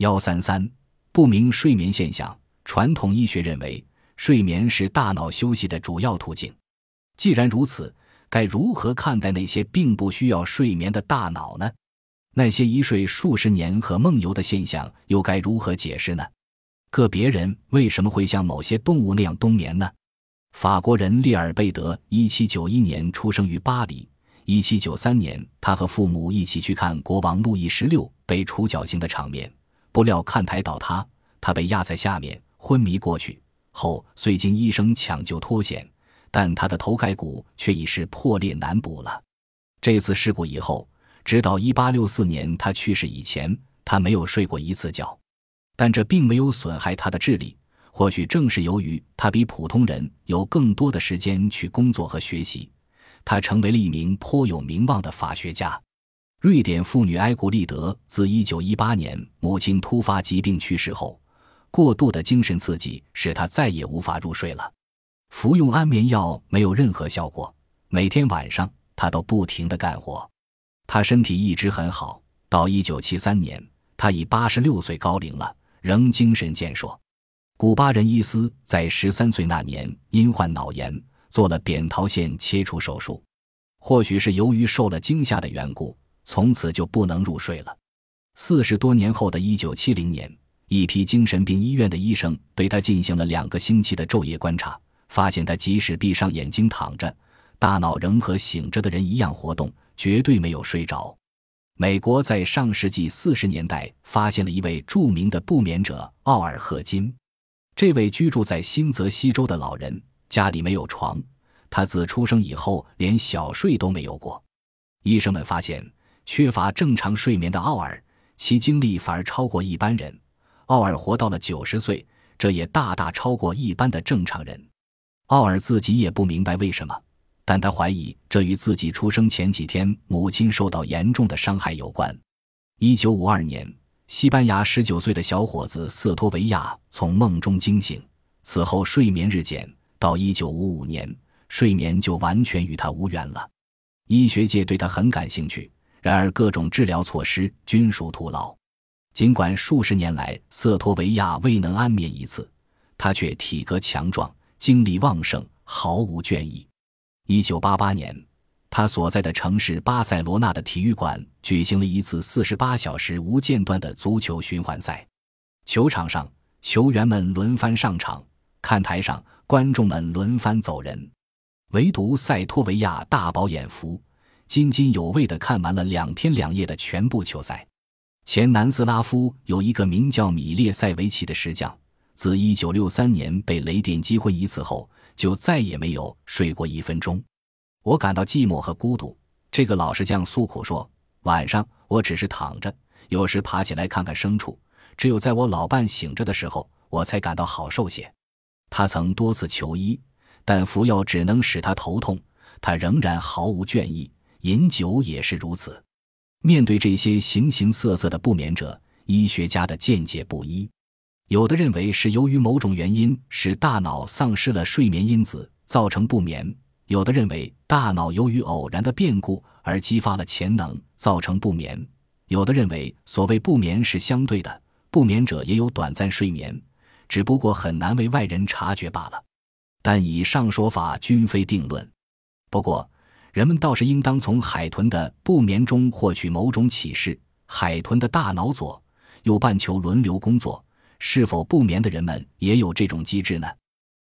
幺三三不明睡眠现象。传统医学认为，睡眠是大脑休息的主要途径。既然如此，该如何看待那些并不需要睡眠的大脑呢？那些一睡数十年和梦游的现象又该如何解释呢？个别人为什么会像某些动物那样冬眠呢？法国人列尔贝德一七九一年出生于巴黎。一七九三年，他和父母一起去看国王路易十六被处绞刑的场面，不料看台倒塌，他被压在下面昏迷过去。后虽经医生抢救脱险，但他的头盖骨却已是破裂难补了。这次事故以后，直到一八六四年他去世以前，他没有睡过一次觉。但这并没有损害他的智力，或许正是由于他比普通人有更多的时间去工作和学习。他成为了一名颇有名望的法学家。瑞典妇女埃古丽德自1918年母亲突发疾病去世后，过度的精神刺激使她再也无法入睡了。服用安眠药没有任何效果，每天晚上她都不停地干活。她身体一直很好，到1973年，她已86岁高龄了，仍精神健硕。古巴人伊斯在13岁那年因患脑炎。做了扁桃腺切除手术，或许是由于受了惊吓的缘故，从此就不能入睡了。四十多年后的一九七零年，一批精神病医院的医生对他进行了两个星期的昼夜观察，发现他即使闭上眼睛躺着，大脑仍和醒着的人一样活动，绝对没有睡着。美国在上世纪四十年代发现了一位著名的不眠者奥尔赫金，这位居住在新泽西州的老人。家里没有床，他自出生以后连小睡都没有过。医生们发现，缺乏正常睡眠的奥尔，其精力反而超过一般人。奥尔活到了九十岁，这也大大超过一般的正常人。奥尔自己也不明白为什么，但他怀疑这与自己出生前几天母亲受到严重的伤害有关。一九五二年，西班牙十九岁的小伙子瑟托维亚从梦中惊醒，此后睡眠日减。到一九五五年，睡眠就完全与他无缘了。医学界对他很感兴趣，然而各种治疗措施均属徒劳。尽管数十年来瑟托维亚未能安眠一次，他却体格强壮，精力旺盛，毫无倦意。一九八八年，他所在的城市巴塞罗那的体育馆举行了一次四十八小时无间断的足球循环赛。球场上，球员们轮番上场，看台上。观众们轮番走人，唯独塞托维亚大饱眼福，津津有味地看完了两天两夜的全部球赛。前南斯拉夫有一个名叫米列塞维奇的石匠，自1963年被雷电击昏一次后，就再也没有睡过一分钟。我感到寂寞和孤独。这个老石匠诉苦说：“晚上我只是躺着，有时爬起来看看牲畜，只有在我老伴醒着的时候，我才感到好受些。”他曾多次求医，但服药只能使他头痛，他仍然毫无倦意。饮酒也是如此。面对这些形形色色的不眠者，医学家的见解不一。有的认为是由于某种原因使大脑丧失了睡眠因子，造成不眠；有的认为大脑由于偶然的变故而激发了潜能，造成不眠；有的认为所谓不眠是相对的，不眠者也有短暂睡眠。只不过很难为外人察觉罢了，但以上说法均非定论。不过，人们倒是应当从海豚的不眠中获取某种启示。海豚的大脑左右半球轮流工作，是否不眠的人们也有这种机制呢？